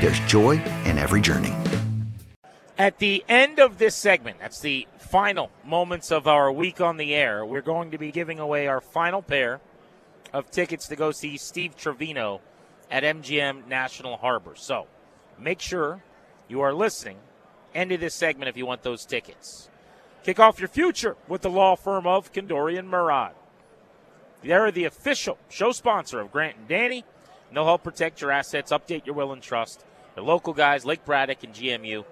there's joy in every journey. At the end of this segment, that's the final moments of our week on the air, we're going to be giving away our final pair of tickets to go see Steve Trevino at MGM National Harbor. So make sure you are listening end of this segment if you want those tickets. Kick off your future with the law firm of Kendorian Murad. They're the official show sponsor of Grant and Danny. They'll help protect your assets, update your will and trust. They're local guys, Lake Braddock and GMU.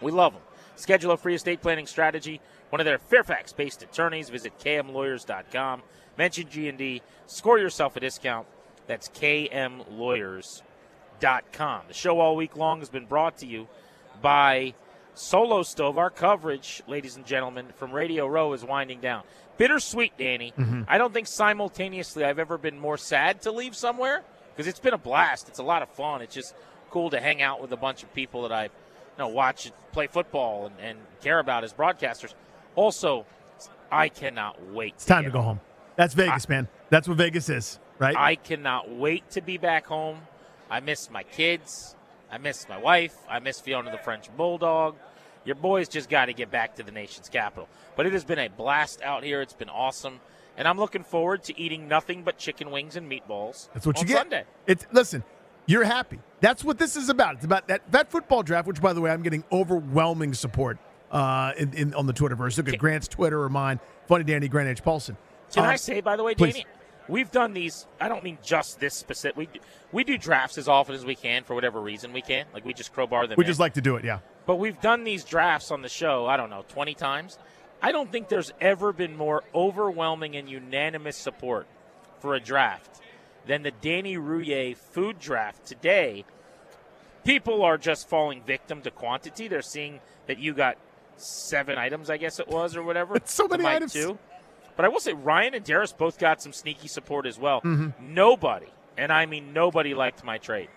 We love them. Schedule a free estate planning strategy. One of their Fairfax-based attorneys. Visit kmlawyers.com. Mention G&D. Score yourself a discount. That's kmlawyers.com. The show all week long has been brought to you by Solo Stove. Our coverage, ladies and gentlemen, from Radio Row is winding down. Bittersweet, Danny. Mm-hmm. I don't think simultaneously I've ever been more sad to leave somewhere because it's been a blast. It's a lot of fun. It's just cool to hang out with a bunch of people that I you know, watch play football and, and care about as broadcasters. Also, I cannot wait. It's time to go home. That's Vegas, man. That's what Vegas is, right? I cannot wait to be back home. I miss my kids. I miss my wife. I miss Fiona the French Bulldog. Your boys just got to get back to the nation's capital. But it has been a blast out here. It's been awesome. And I'm looking forward to eating nothing but chicken wings and meatballs. That's what you get. Sunday. It's listen. You're happy. That's what this is about. It's about that that football draft. Which, by the way, I'm getting overwhelming support uh, in, in on the Twitterverse. Look at Grant's Twitter or mine. Funny Danny Grant H Paulsen. Can Uh, I say, by the way, please. Danny, we've done these. I don't mean just this specific. We we do drafts as often as we can for whatever reason we can. Like we just crowbar them. We in. just like to do it. Yeah. But we've done these drafts on the show, I don't know, 20 times. I don't think there's ever been more overwhelming and unanimous support for a draft than the Danny Rouhier food draft today. People are just falling victim to quantity. They're seeing that you got seven items, I guess it was, or whatever. That's so many items. Two. But I will say Ryan and Darius both got some sneaky support as well. Mm-hmm. Nobody, and I mean nobody, liked my trade,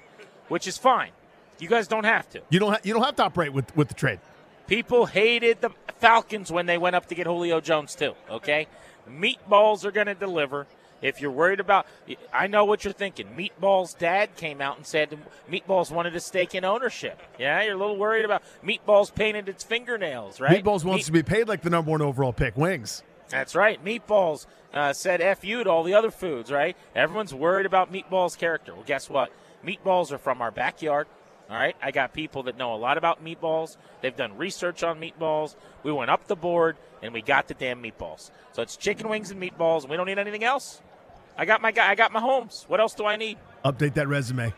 which is fine. You guys don't have to. You don't ha- you don't have to operate with with the trade. People hated the Falcons when they went up to get Julio Jones too. Okay, meatballs are going to deliver. If you're worried about, I know what you're thinking. Meatball's dad came out and said Meatballs wanted a stake in ownership. Yeah, you're a little worried about Meatballs painted its fingernails, right? Meatballs wants Meat- to be paid like the number one overall pick. Wings. That's right. Meatballs uh, said F you to all the other foods, right? Everyone's worried about Meatballs' character. Well, guess what? Meatballs are from our backyard. All right. I got people that know a lot about meatballs. They've done research on meatballs. We went up the board and we got the damn meatballs. So it's chicken wings and meatballs, and we don't need anything else. I got my guy. I got my homes. What else do I need? Update that resume.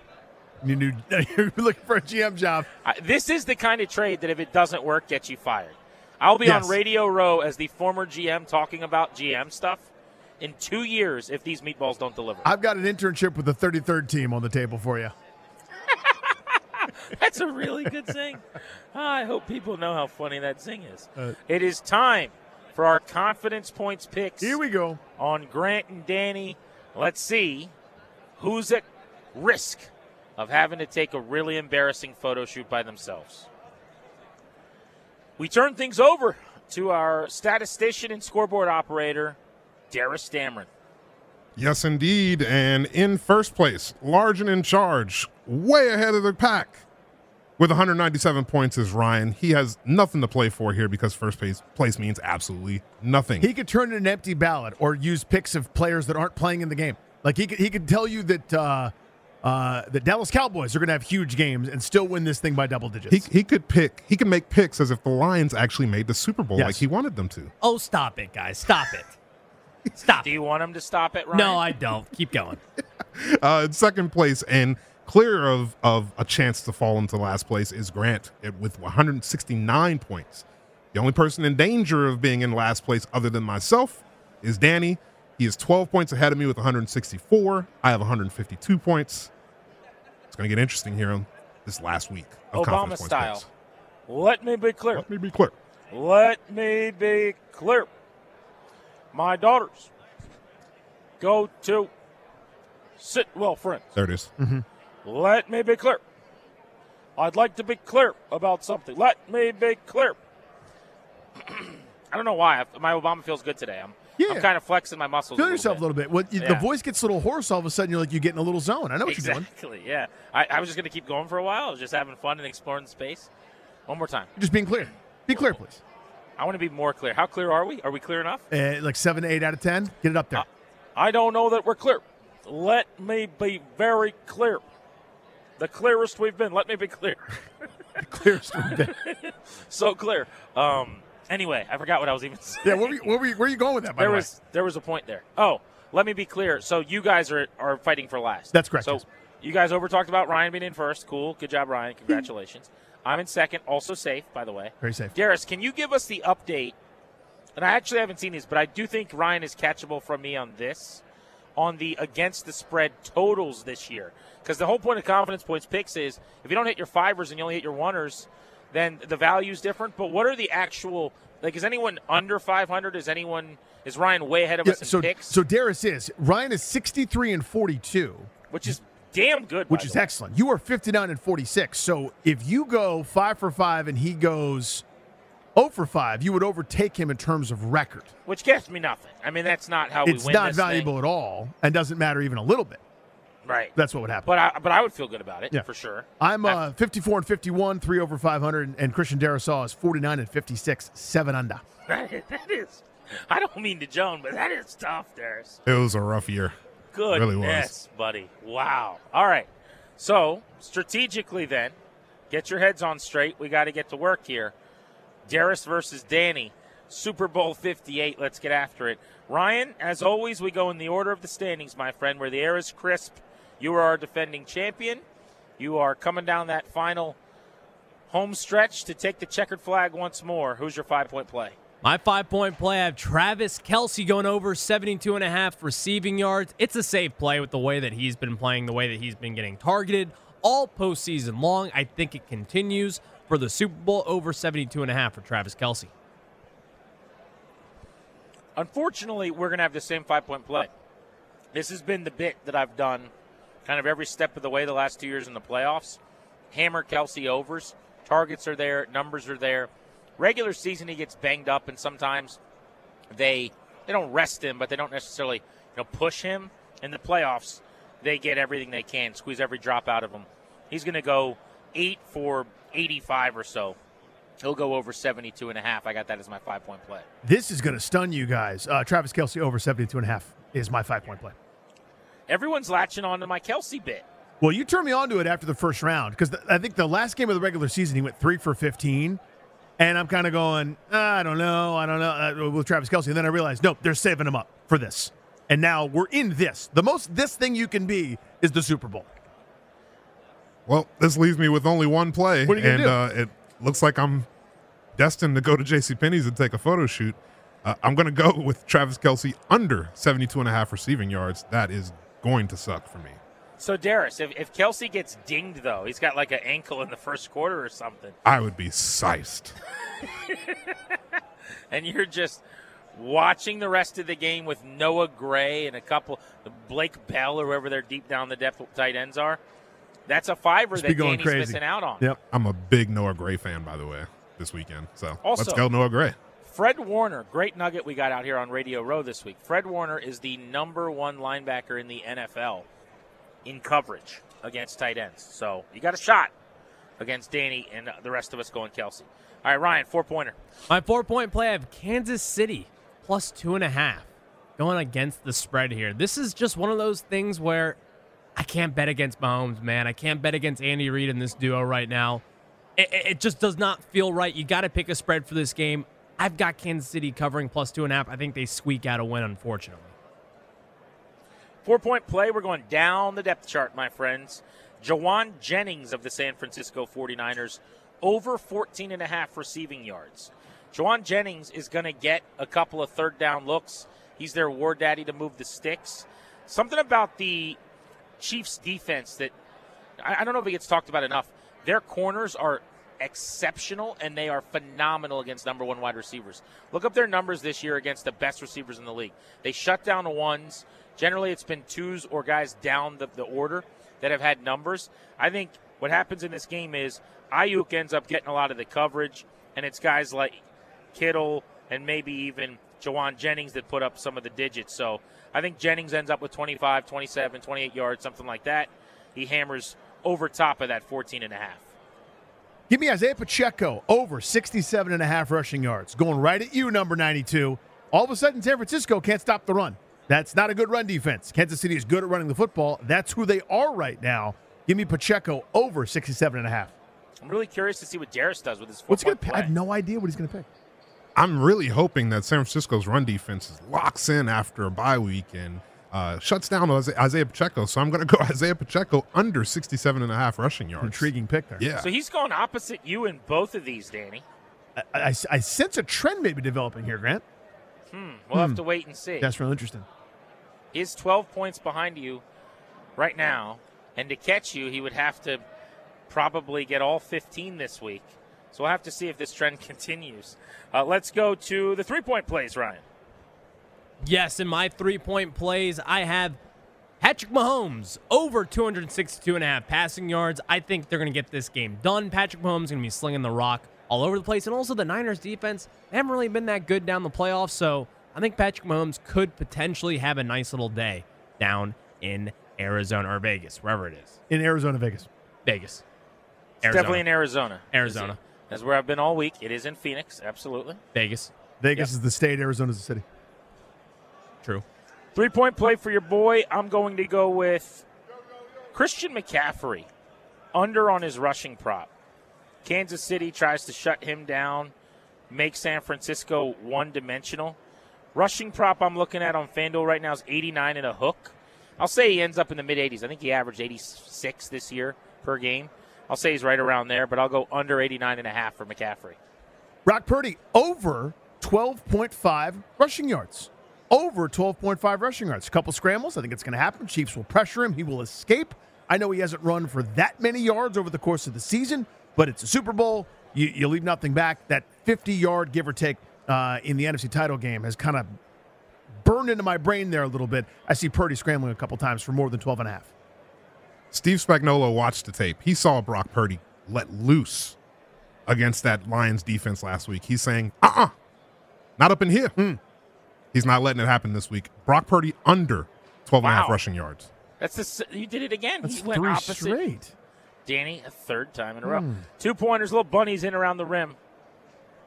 You knew you're looking for a GM job. This is the kind of trade that if it doesn't work, gets you fired. I'll be Yes. on Radio Row as the former GM talking about GM stuff in two years if these meatballs don't deliver. I've got an internship with the 33rd team on the table for you. That's a really good zing. Ah, I hope people know how funny that zing is. Uh, it is time for our confidence points picks. Here we go. On Grant and Danny. Let's see who's at risk of having to take a really embarrassing photo shoot by themselves. We turn things over to our statistician and scoreboard operator, Darius Dameron. Yes, indeed. And in first place, large and in charge, way ahead of the pack with 197 points is Ryan. He has nothing to play for here because first place, place means absolutely nothing. He could turn in an empty ballot or use picks of players that aren't playing in the game. Like he could, he could tell you that uh, uh, the Dallas Cowboys are going to have huge games and still win this thing by double digits. he, he could pick, he can make picks as if the Lions actually made the Super Bowl Yes. like he wanted them to. Oh, stop it, guys. Stop it. Stop. Do you want him to stop it, Ryan? No, I don't. Keep going. Uh, second place and clear of, of a chance to fall into last place is Grant eh, with 169 points. The only person in danger of being in last place other than myself is Danny. He is 12 points ahead of me with 164. I have 152 points. It's going to get interesting here on this last week of Obama Confidence Points style. Picks. Let me be clear. Let me be clear. Let me be clear. My daughters go to Sidwell Friends. There it is. Mm-hmm. Let me be clear. I'd like to be clear about something. Let me be clear. I don't know why. My Obama feels good today. I'm, Yeah. I'm kind of flexing my muscles. Feel a yourself a little bit. You- Yeah. The voice gets a little hoarse, all of a sudden you're like you get in a little zone. I know what bit. you're doing. Exactly. Yeah. I, I was just going to keep going for a while. I was just having fun and exploring the space. One more time. Just being clear. Be clear, please. I want to be more clear. How clear are we? Are we clear enough? Uh, like seven, eight out of ten. Get it up there. I don't know that we're clear. Let me be very clear. The clearest we've been. Let me be clear. the Clearest we've been. so clear. Um. Anyway, I forgot what I was even saying. Yeah, where were, you, where, were you, where are you going with that? By there the way? was there was a point there. Oh, let me be clear. So you guys are are fighting for last. That's correct, So yes. you guys over talked about Ryan being in first. Cool. Good job, Ryan. Congratulations. I'm in second. Also safe, by the way. Very safe. Darius, can you give us the update? And I actually haven't seen these, but I do think Ryan is catchable from me on this, on the against the spread totals this year. Because the whole point of confidence points picks is if you don't hit your fivers and you only hit your oneers, then the value is different. But what are the actual like? Is anyone under 500? Is anyone is Ryan way ahead of Yeah, us in so picks? so Darius is Ryan is 63 and 42, which is damn good. which is excellent. You are 59 and 46. So if you go five for five and he goes 0 for five, you would overtake him in terms of record. Which gets me nothing. I mean, that's not how It's we win. not this valuable thing. at all and doesn't matter even a little bit. right? That's what would happen. But I but I would feel good about it Yeah. for sure. I'm uh, 54 and 51, three over 500, and Christian Darrisaw is 49 and 56, seven under. That is, that is I don't mean to Joan, but that is tough, Darius. It was a rough year. Goodness, Really was. buddy. Wow. All right. So strategically, then, get your heads on straight. We got to get to work here. Darius versus Danny. Super Bowl 58. Let's get after it. Ryan, as always, we go in the order of the standings, my friend, where the air is crisp. You are our defending champion. You are coming down that final home stretch to take the checkered flag once more. Who's your five point play? My five point play, I have Travis Kelce going over 72 and a half receiving yards. It's a safe play with the way that he's been playing, the way that he's been getting targeted all postseason long. I think it continues for the Super Bowl over 72 and a half for Travis Kelce. Unfortunately, we're going to have the same five point play. This has been the bit that I've done kind of every step of the way the last two years in the playoffs. Hammer Kelce overs. Targets are there, numbers are there. Regular season, he gets banged up, and sometimes they they don't rest him, but they don't necessarily you know push him. In the playoffs, they get everything they can, squeeze every drop out of him. He's going to go eight for 85 or so. He'll go over 72 and a half. I got that as my five point play. This is going to stun you guys. Uh, Travis Kelce over 72 and a half is my five point play. Everyone's latching on to my Kelce bit. Well, you turned me on to it after the first round because I think the last game of the regular season he went three for 15. And I'm kind of going, "Ah, I don't know, I don't know uh, with Travis Kelce. And then I realized, nope, they're saving him up for this. And now we're in this. The most this thing you can be is the Super Bowl. Well, this leaves me with only one play, What are you and gonna uh, it looks like I'm destined to go to J.C. Penney's and take a photo shoot. Uh, I'm going to go with Travis Kelce under 72 and a half receiving yards. That is going to suck for me. So, Darius, if, if Kelce gets dinged, though, he's got like an ankle in the first quarter or something, I would be sized. and you're just watching the rest of the game with Noah Gray and a couple, Blake Bell or whoever their deep down the depth tight ends are, that's a fiver Just be that going Danny's crazy. missing out on. Yep. I'm a big Noah Gray fan, by the way. this weekend. So Also- let's go Noah Gray. Fred Warner, great nugget we got out here on Radio Row this week. Fred Warner is the number one linebacker in the NFL in coverage against tight ends. So you got a shot against Danny and the rest of us going Kelce. All right, Ryan, four pointer. My four point play, I have Kansas City plus two and a half going against the spread here. This is just one of those things where I can't bet against Mahomes, man. I can't bet against Andy Reid in this duo right now. It, it- just does not feel right. You got to pick a spread for this game. I've got Kansas City covering plus two and a half. I think they squeak out a win, unfortunately. Four point play. We're going down the depth chart, my friends. Jauan Jennings of the San Francisco 49ers, over 14 and a half receiving yards. Jauan Jennings is going to get a couple of third down looks. He's their war daddy to move the sticks. Something about the Chiefs defense that I, I don't know if it gets talked about enough. Their corners are exceptional and they are phenomenal against number one wide receivers. Look up their numbers this year against the best receivers in the league. They shut down the ones. Generally, it's been twos or guys down the, the order that have had numbers. I think what happens in this game is Aiyuk ends up getting a lot of the coverage, and it's guys like Kittle and maybe even Jauan Jennings that put up some of the digits. So I think Jennings ends up with 25, 27, 28 yards, something like that. He hammers over top of that 14 and a half. Give me Isaiah Pacheco over 67 and a half rushing yards. Going right at you, number 92. All of a sudden, San Francisco can't stop the run. That's not a good run defense. Kansas City is good at running the football. That's who they are right now. Give me Pacheco over 67 and a half. I'm really curious to see what Darius does with his What's he going to pick? I have no idea what he's going to pick. I'm really hoping that San Francisco's run defense is locks in after a bye week and uh, shuts down Isaiah Isaiah Pacheco. So I'm going to go Isaiah Pacheco under 67 and a half rushing yards. Intriguing pick there. Yeah. So he's going opposite you in both of these, Danny. I, I, I sense a trend maybe developing here, Grant. Hmm. We'll have to wait and see. That's real interesting. He's 12 points behind you right now, and to catch you, he would have to probably get all 15 this week. So we'll have to see if this trend continues. Uh, let's go to the three point plays, Ryan. Yes, in my three point plays, I have Patrick Mahomes over 262 and a half passing yards. I think they're going to get this game done. Patrick Mahomes is going to be slinging the rock all over the place. And also, the Niners defense, they haven't really been that good down the playoffs. So I think Patrick Mahomes could potentially have a nice little day down in Arizona or Vegas, wherever it is. In Arizona, Vegas. Vegas. It's definitely in Arizona. Arizona. That's where I've been all week. It is in Phoenix, absolutely. Vegas. Vegas is the state, Arizona's the city. True. Three point play for your boy. I'm going to go with Christian McCaffrey under on his rushing prop. Kansas City tries to shut him down, make San Francisco one dimensional. Rushing prop I'm looking at on FanDuel right now is 89 and a hook. I'll say he ends up in the mid 80s. I think he averaged 86 this year per game. I'll say he's right around there, but I'll go under 89 and a half for McCaffrey. Brock Purdy over 12.5 rushing yards. Over 12.5 rushing yards. A couple scrambles. I think it's going to happen. Chiefs will pressure him. He will escape. I know he hasn't run for that many yards over the course of the season, but it's a Super Bowl. You, you leave nothing back. That 50 yard, give or take, uh, in the NFC title game has kind of burned into my brain there a little bit. I see Purdy scrambling a couple times for more than 12 and a half. Steve Spagnuolo watched the tape. He saw Brock Purdy let loose against that Lions defense last week. He's saying, uh uh not up in here. Hmm. He's not letting it happen this week. Brock Purdy under 12 and a half rushing yards. That's the s- you did it again. That's he went three opposite. straight. Danny a third time in a row. Two pointers, little bunnies in around the rim.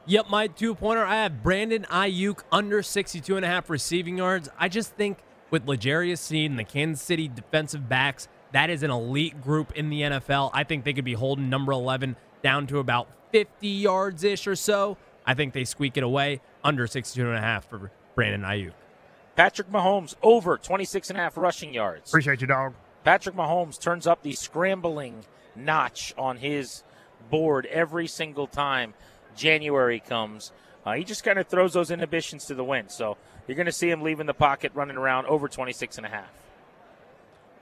Yep, my two pointer. I have Brandon Aiyuk under 62 and a half receiving yards. I just think with L'Jarius Sneed and the Kansas City defensive backs, that is an elite group in the NFL. I think they could be holding number 11 down to about 50 yards ish or so. I think they squeak it away under 62 and a half for Brandon Aiyuk. Patrick Mahomes over 26 and a half rushing yards. Appreciate you, dog. Patrick Mahomes turns up the scrambling notch on his board every single time January comes. Uh, he just kind of throws those inhibitions to the wind. So you're going to see him leaving the pocket, running around over 26 and a half.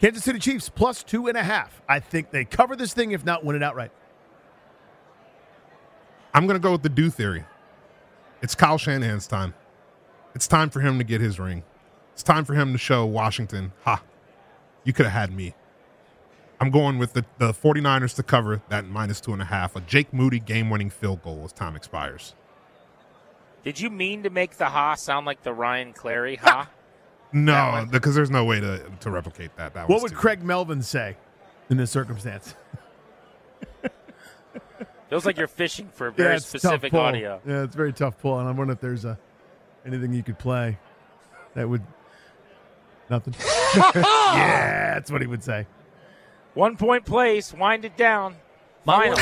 Kansas City Chiefs plus two and a half. I think they cover this thing, if not win it outright. I'm going to go with the do theory. It's Kyle Shanahan's time. It's time for him to get his ring. It's time for him to show Washington, ha, you could have had me. I'm going with the, the 49ers to cover that minus two and a half. A Jake Moody game winning field goal as time expires. Did you mean to make the ha sound like the Ryan Clary ha? No, because there's no way to, to replicate that. that What would too- Craig Melvin say in this circumstance? Feels like you're fishing for a very it's a tough specific audio. Yeah, it's a very tough pull, and I'm wondering if there's a anything you could play that would nothing. yeah, that's what he would say. One point place, wind it down. Final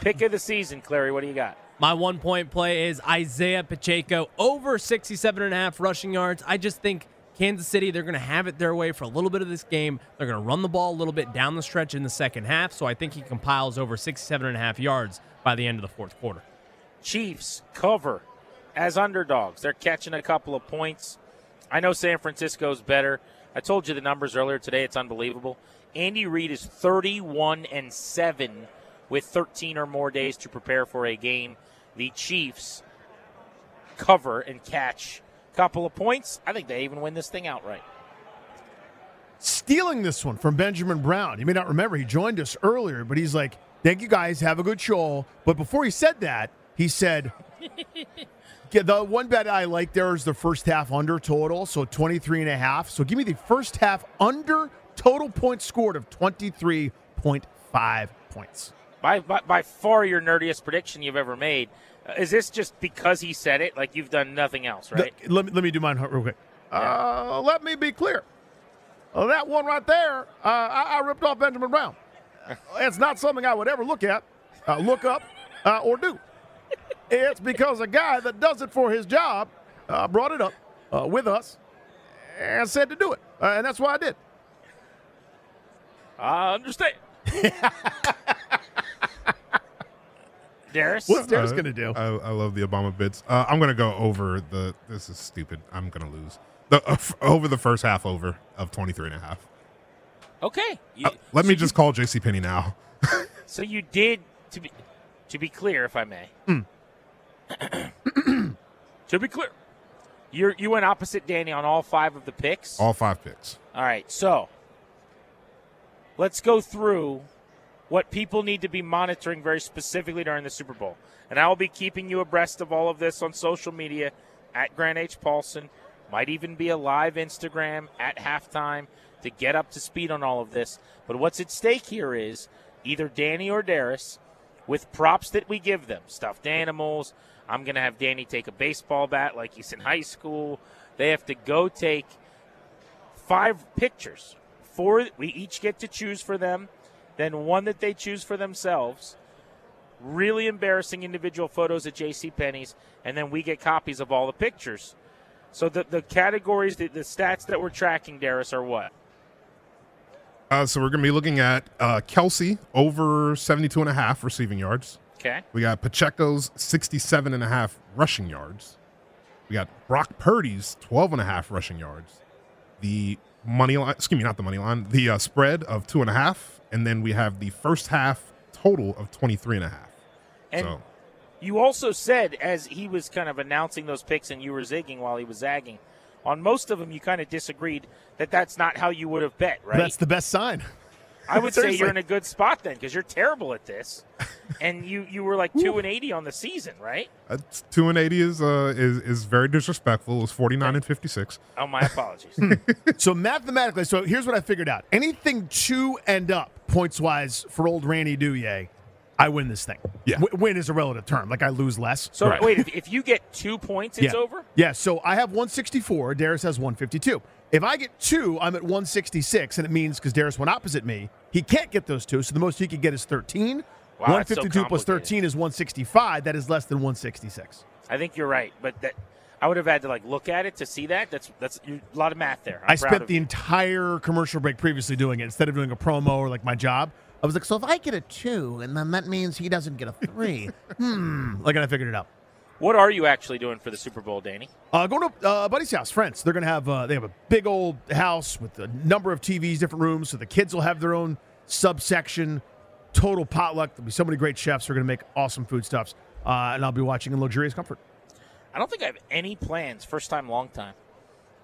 pick of the season, Clary. What do you got? My one point play is Isaiah Pacheco over 67 and a half rushing yards. I just think Kansas City, they're going to have it their way for a little bit of this game. They're going to run the ball a little bit down the stretch in the second half. So I think he compiles over 67 and a half yards by the end of the fourth quarter. Chiefs cover as underdogs. They're catching a couple of points. I know San Francisco's better. I told you the numbers earlier today. It's unbelievable. Andy Reid is 31 and 7 with 13 or more days to prepare for a game. The Chiefs cover and catch a couple of points. I think they even win this thing outright. Stealing this one from Benjamin Brown. You may not remember, he joined us earlier, but he's like, Thank you guys, have a good show. But before he said that, he said, the one bet I like there is the first half under total, so 23 and a half. So give me the first half under total points scored of 23.5 points. By, by, by far your nerdiest prediction you've ever made. Uh, is this just because he said it? Like you've done nothing else, right? The- let, me, let me do mine real quick. Uh, let me be clear. Uh, that one right there, uh, I, I ripped off Benjamin Brown. it's not something I would ever look at, uh, look up, uh, or do. It's because a guy that does it for his job uh, brought it up uh, with us and said to do it. Uh, and that's why I did. I understand. Darius? What's Darius Uh, going to do? I, I love the Obama bits. Uh, I'm going to go over the. This is stupid. I'm going to lose. The, uh, f- over the first half over of 23 and a half. Okay. You- Uh, let me just call JC Penney now. So you did to be to be clear, if I may. Hmm. to be clear, you you went opposite Danny on all five of the picks. All five picks. All right, so let's go through what people need to be monitoring very specifically during the Super Bowl. And I will be keeping you abreast of all of this on social media at Grant H. Paulsen. Might even be a live Instagram at halftime to get up to speed on all of this. But what's at stake here is either Danny or Darius with props that we give them stuffed animals. I'm going to have Danny take a baseball bat like he's in high school. They have to go take five pictures. Four we each get to choose for them, then one that they choose for themselves. Really embarrassing individual photos at J.C. Penney's, and then we get copies of all the pictures. So the the categories, the, the stats that we're tracking, Darius, are what? Uh, so we're going to be looking at uh, Kelce over 72 and a half receiving yards. Okay. We got Pacheco's 67 and a half rushing yards. We got Brock Purdy's 12 and a half rushing yards. The money line, excuse me, not the money line, the uh, spread of two and a half. And then we have the first half total of 23 and a half. And so you also said, as he was kind of announcing those picks and you were zigging while he was zagging, on most of them you kind of disagreed that that's not how you would have bet, right? That's the best sign. I would say you're in a good spot then because you're terrible at this, and you you were like two and eighty on the season, right? uh, two and 80 is, uh, is, is very disrespectful. It was 49 and 56. Oh, my apologies. So mathematically, so here's what I figured out. Anything two and up points wise for old Randy Douye, I win this thing. Yeah. W- win is a relative term. Like I lose less. So Right. wait, if, if you get two points, it's yeah. over. Yeah. So I have 164. Darius has 152. If I get two, I'm at 166, and it means because Darius went opposite me, he can't get those two. So the most he could get is 13. Wow, that's so 152 13 is 165. That is less than 166. I think you're right, but that I would have had to like look at it to see that. That's that's a lot of math there. I'm I spent the you. entire commercial break previously doing it instead of doing a promo or like my job. I was like, so if I get a two, and then that means he doesn't get a three. hmm. Like, and I figured it out. What are you actually doing for the Super Bowl, Danny? Uh, going to uh, a buddy's house, friends. They're gonna have uh, they have a big old house with a number of TVs, different rooms, so the kids will have their own subsection. Total potluck. There'll be so many great chefs who are gonna make awesome foodstuffs, uh, and I'll be watching in luxurious comfort. I don't think I have any plans. First time, long time.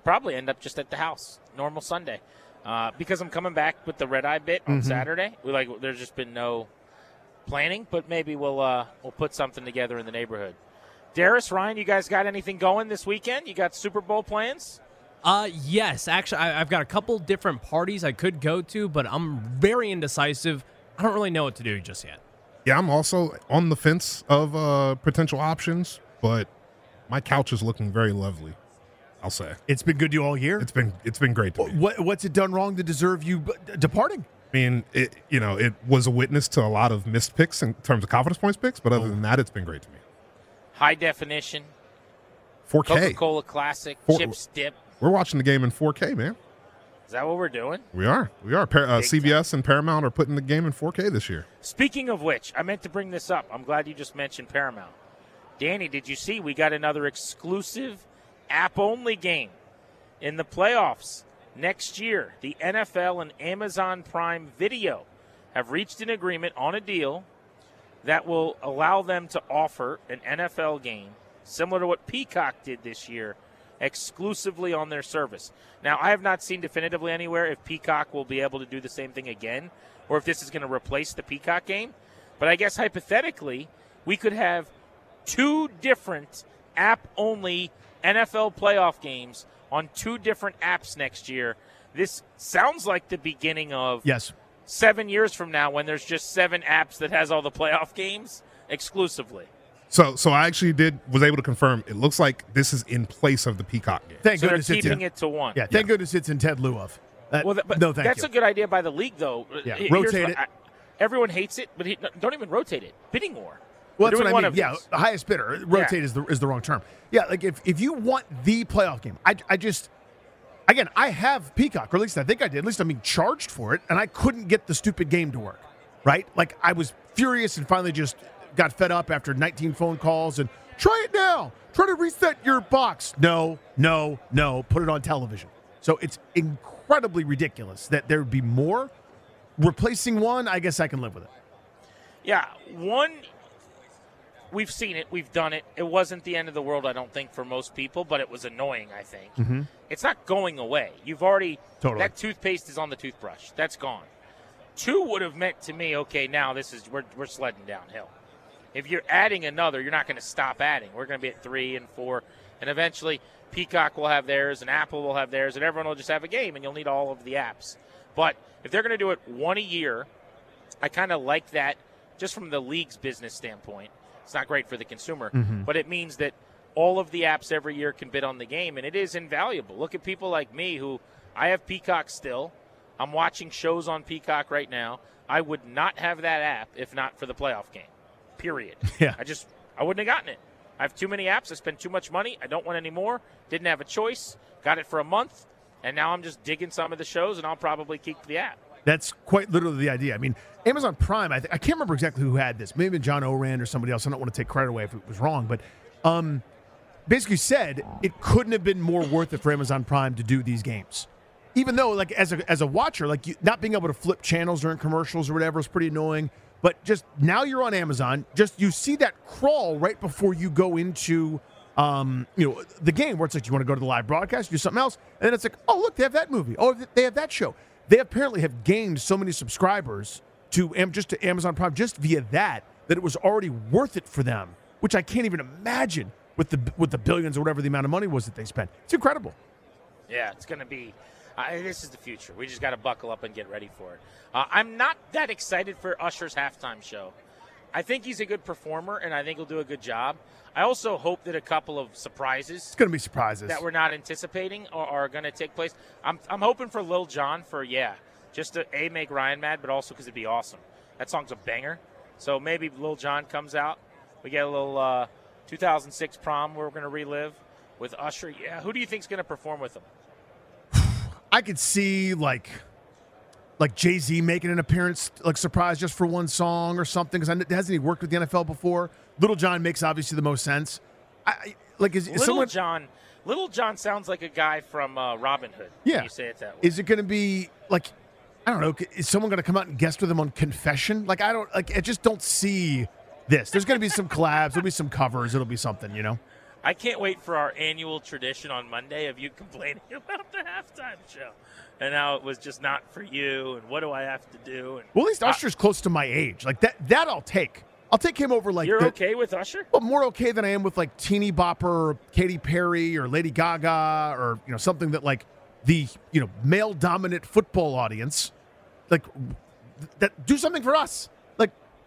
Probably end up just at the house. Normal Sunday. uh, because I'm coming back with the red eye bit on Saturday. We like there's just been no planning, but maybe we'll uh, we'll put something together in the neighborhood. Darius, Ryan, you guys got anything going this weekend? You got Super Bowl plans? Uh, yes, actually, I, I've got a couple different parties I could go to, but I'm very indecisive. I don't really know what to do just yet. Yeah, I'm also on the fence of uh, potential options, but my couch is looking very lovely. I'll say It's been good to you all year. it's been it's been great to me. what, what's it done wrong to deserve you b- departing? I mean, it you know it was a witness to a lot of missed picks in terms of confidence points picks, but other than that, it's been great to me. High definition, 4K. Coca Cola Classic, Four- chips dip. We're watching the game in 4K, man. Is that what we're doing? We are. We are. Par- uh, CBS and Paramount are putting the game in 4K this year. Speaking of which, I meant to bring this up. I'm glad you just mentioned Paramount. Danny, did you see we got another exclusive app only game in the playoffs next year? The NFL and Amazon Prime Video have reached an agreement on a deal that will allow them to offer an NFL game similar to what Peacock did this year exclusively on their service. Now, I have not seen definitively anywhere if Peacock will be able to do the same thing again or if this is going to replace the Peacock game. But I guess hypothetically, we could have two different app only NFL playoff games on two different apps next year. This sounds like the beginning of Yes. seven years from now when there's just seven apps that has all the playoff games exclusively. So, so I actually did was able to confirm. It looks like this is in place of the Peacock game. Thank So they're goodness it's keeping it to one. Yeah, thank goodness it's in Ted lieu of. Uh, Well, th- but no, thank that's you. a good idea by the league, though. Yeah, Here's rotate what it. I- everyone hates it, but he, don't even rotate it. Bidding war. Well, We're that's what I one mean. of Yeah, the highest bidder. Rotate Yeah. is the is the wrong term. Yeah, like if if you want the playoff game, I I just again I have Peacock, or at least I think I did. At least I'm being charged for it, and I couldn't get the stupid game to work. Right? Like I was furious and finally just got fed up after 19 phone calls and try it now. Try to reset your box. No, no, no. Put it on television. So it's incredibly ridiculous that there would be more. Replacing one, I guess I can live with it. Yeah, one. We've seen it. We've done it. It wasn't the end of the world, I don't think, for most people, but it was annoying. I think mm-hmm. it's not going away. You've already Totally. that toothpaste is on the toothbrush. That's gone. Two would have meant to me, okay, now this is we're we're sledding downhill. If you're adding another, you're not going to stop adding. We're going to be at three and four, and eventually Peacock will have theirs, and Apple will have theirs, and everyone will just have a game, and you'll need all of the apps. But if they're going to do it one a year, I kind of like that just from the league's business standpoint. It's not great for the consumer, mm-hmm. but it means that all of the apps every year can bid on the game, and it is invaluable. Look at people like me who I have Peacock still. I'm watching shows on Peacock right now. I would not have that app if not for the playoff game. Period. Yeah. I just I wouldn't have gotten it. I have too many apps. I spend too much money. I don't want any more. Didn't have a choice. Got it for a month, and now I'm just digging some of the shows, and I'll probably keep the app. That's quite literally the idea. I mean, Amazon Prime. I, th- I can't remember exactly who had this. Maybe John Ourand or somebody else. I don't want to take credit away if it was wrong, but um, basically said it couldn't have been more worth it for Amazon Prime to do these games. Even though, like as a as a watcher, like you, not being able to flip channels during commercials or whatever is pretty annoying. But just now you're on Amazon. Just you see that crawl right before you go into um, you know, the game where it's like you want to go to the live broadcast, do something else, and then it's like, oh look, they have that movie. Oh, they have that show. They apparently have gained so many subscribers to just to Amazon Prime just via that that it was already worth it for them, which I can't even imagine with the with the billions or whatever the amount of money was that they spent. It's incredible. Yeah, it's going to be. Uh, this is the future. We just got to buckle up and get ready for it. Uh, I'm not that excited for Usher's halftime show. I think he's a good performer, and I think he'll do a good job. I also hope that a couple of surprises It's going to be surprises. that we're not anticipating are, are going to take place. I'm, I'm hoping for Lil Jon for yeah, just to a make Ryan mad, but also because it'd be awesome. That song's a banger. So maybe Lil Jon comes out. We get a little uh, 2006 prom we're going to relive with Usher. Yeah, who do you think's going to perform with him? I could see like like Jay Z making an appearance, like surprise, just for one song or something. Because hasn't he worked with the NFL before? Little John makes obviously the most sense. I, like is, is Little someone John. Little John sounds like a guy from uh, Robin Hood. Yeah. you say it that way. is it going to be like I don't know? Is someone going to come out and guest with him on Confession? Like I don't like. I just don't see this. There's going to be some collabs. There'll be some covers. It'll be something, you know. I can't wait for our annual tradition on Monday of you complaining about the halftime show and how it was just not for you and what do I have to do. And Well, at least Usher's close to my age. Like that. That I'll take. I'll take him over like you're the- okay with Usher? Well, more okay than I am with like Teeny Bopper, or Katy Perry, or Lady Gaga, or you know something that like the you know male dominant football audience, like that do something for us.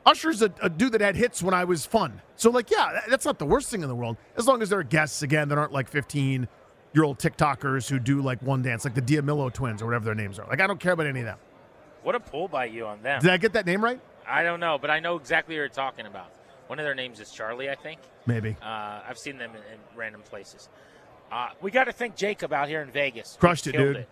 Usher's a, a dude that had hits when I was fun. So like yeah, that's not the worst thing in the world as long as there are guests again that aren't like fifteen year old TikTokers who do like one dance, like the D'Amelio twins or whatever their names are. Like I don't care about any of them. What a pull by you on them. Did I get that name right? I don't know, but I know exactly what you're talking about. One of their names is Charlie, I think. Maybe. Uh, I've seen them in, in random places. Uh, we got to thank Jacob out here in Vegas. He Crushed it, dude.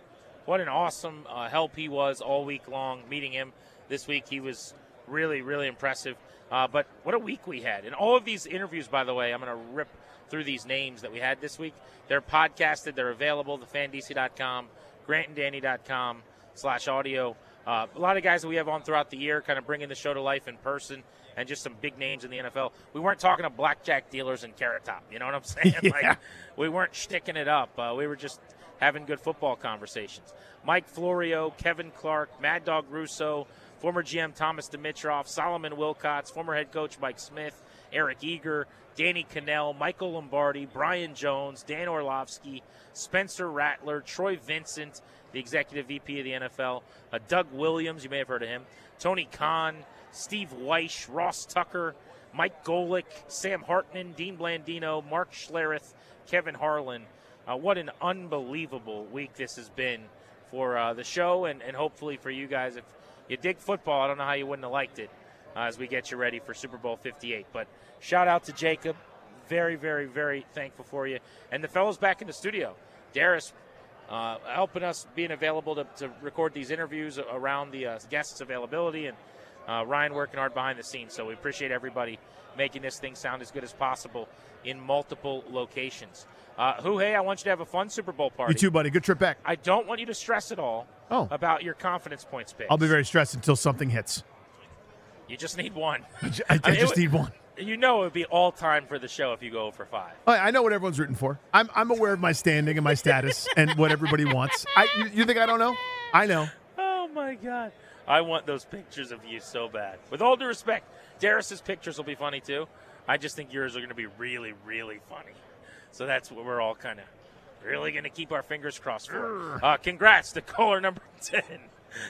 What an awesome uh, help he was all week long. Meeting him this week, he was really, really impressive. Uh, but what a week we had. And all of these interviews, by the way, I'm going to rip through these names that we had this week. They're podcasted. They're available. TheFanDC.com, GrantandDanny.com slash audio. Uh, a lot of guys that we have on throughout the year, kind of bringing the show to life in person, and just some big names in the NFL. We weren't talking to blackjack dealers and Carrot Top. You know what I'm saying? Yeah. Like we weren't sticking it up. Uh, we were just having good football conversations. Mike Florio, Kevin Clark, Mad Dog Russo, former GM Thomas Dimitroff, Solomon Wilcots, former head coach Mike Smith, Eric Eager, Danny Kanell, Michael Lombardi, Brian Jones, Dan Orlovsky, Spencer Rattler, Troy Vincent, the executive VP of the NFL, uh, Doug Williams, you may have heard of him, Tony Khan, Steve Wyche, Ross Tucker, Mike Golic, Sam Hartman, Dean Blandino, Mark Schlereth, Kevin Harlan. Uh, what an unbelievable week this has been for uh, the show and, and hopefully for you guys. If you dig football, I don't know how you wouldn't have liked it uh, as we get you ready for Super Bowl 58. But shout out to Jacob. Very, very, very thankful for you. And the fellows back in the studio. Darius uh, helping us being available to, to record these interviews around the uh, guests' availability and uh, Ryan working hard behind the scenes. So we appreciate everybody making this thing sound as good as possible in multiple locations. Uh, who, hey, I want you to have a fun Super Bowl party. You too, buddy. Good trip back. I don't want you to stress at all Oh. about your confidence points picks. I'll be very stressed until something hits. You just need one. I, I I mean, just would- need one. You know it would be all time for the show if you go for five. Oh, I I know what everyone's rooting for. I'm, I'm aware of my standing and my status and what everybody wants. I, you, you think I don't know? I know. Oh my god. I want those pictures of you so bad. With all due respect, Darius's pictures will be funny too. I just think yours are going to be really, really funny. So that's what we're all kind of really going to keep our fingers crossed for. Uh, congrats to caller number 10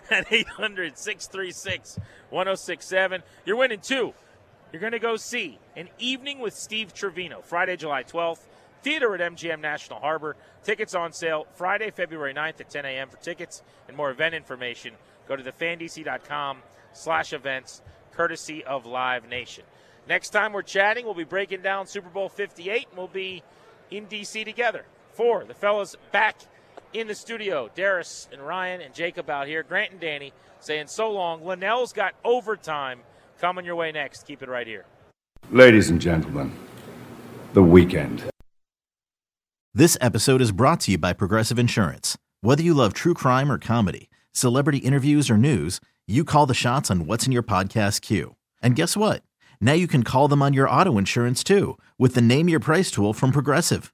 at 800 636 1067. You're winning two. You're going to go see An Evening with Steve Trevino, Friday, July 12th. Theater at MGM National Harbor. Tickets on sale Friday, February 9th at 10 a.m. For tickets and more event information, go to thefandc.com slash events, courtesy of Live Nation. Next time we're chatting, we'll be breaking down Super Bowl 58, and we'll be in D.C. together. For the fellas back in the studio, Darius and Ryan and Jacob out here, Grant and Danny saying so long. Linnell's got overtime coming your way next. Keep it right here. Ladies and gentlemen, the weekend. This episode is brought to you by Progressive Insurance. Whether you love true crime or comedy, celebrity interviews or news, you call the shots on what's in your podcast queue. And guess what? Now you can call them on your auto insurance too with the Name Your Price tool from Progressive.